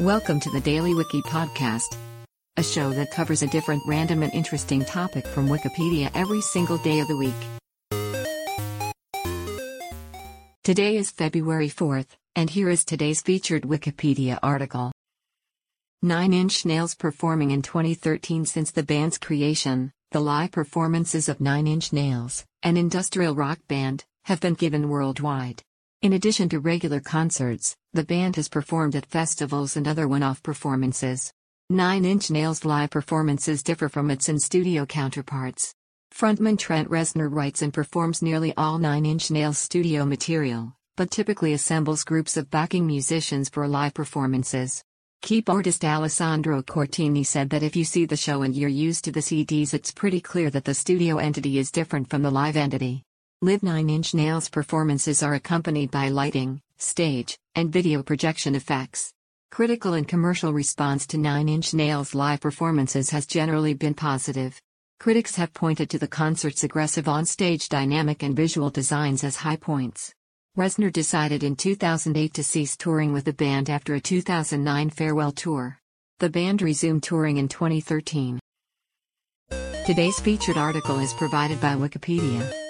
Welcome to the Daily Wiki Podcast, a show that covers a different random and interesting topic from Wikipedia every single day of the week. Today is February 4th, and here is today's featured Wikipedia article. Nine Inch Nails performing in 2013 Since the band's creation, the live performances of Nine Inch Nails, an industrial rock band, have been given worldwide. In addition to regular concerts, the band has performed at festivals and other one off performances. Nine Inch Nails' live performances differ from its in studio counterparts. Frontman Trent Reznor writes and performs nearly all Nine Inch Nails studio material, but typically assembles groups of backing musicians for live performances. Keep artist Alessandro Cortini said that if you see the show and you're used to the CDs, it's pretty clear that the studio entity is different from the live entity. Live Nine Inch Nails performances are accompanied by lighting, stage, and video projection effects. Critical and commercial response to Nine Inch Nails live performances has generally been positive. Critics have pointed to the concert's aggressive on-stage dynamic and visual designs as high points. Reznor decided in 2008 to cease touring with the band after a 2009 farewell tour. The band resumed touring in 2013. Today's featured article is provided by Wikipedia.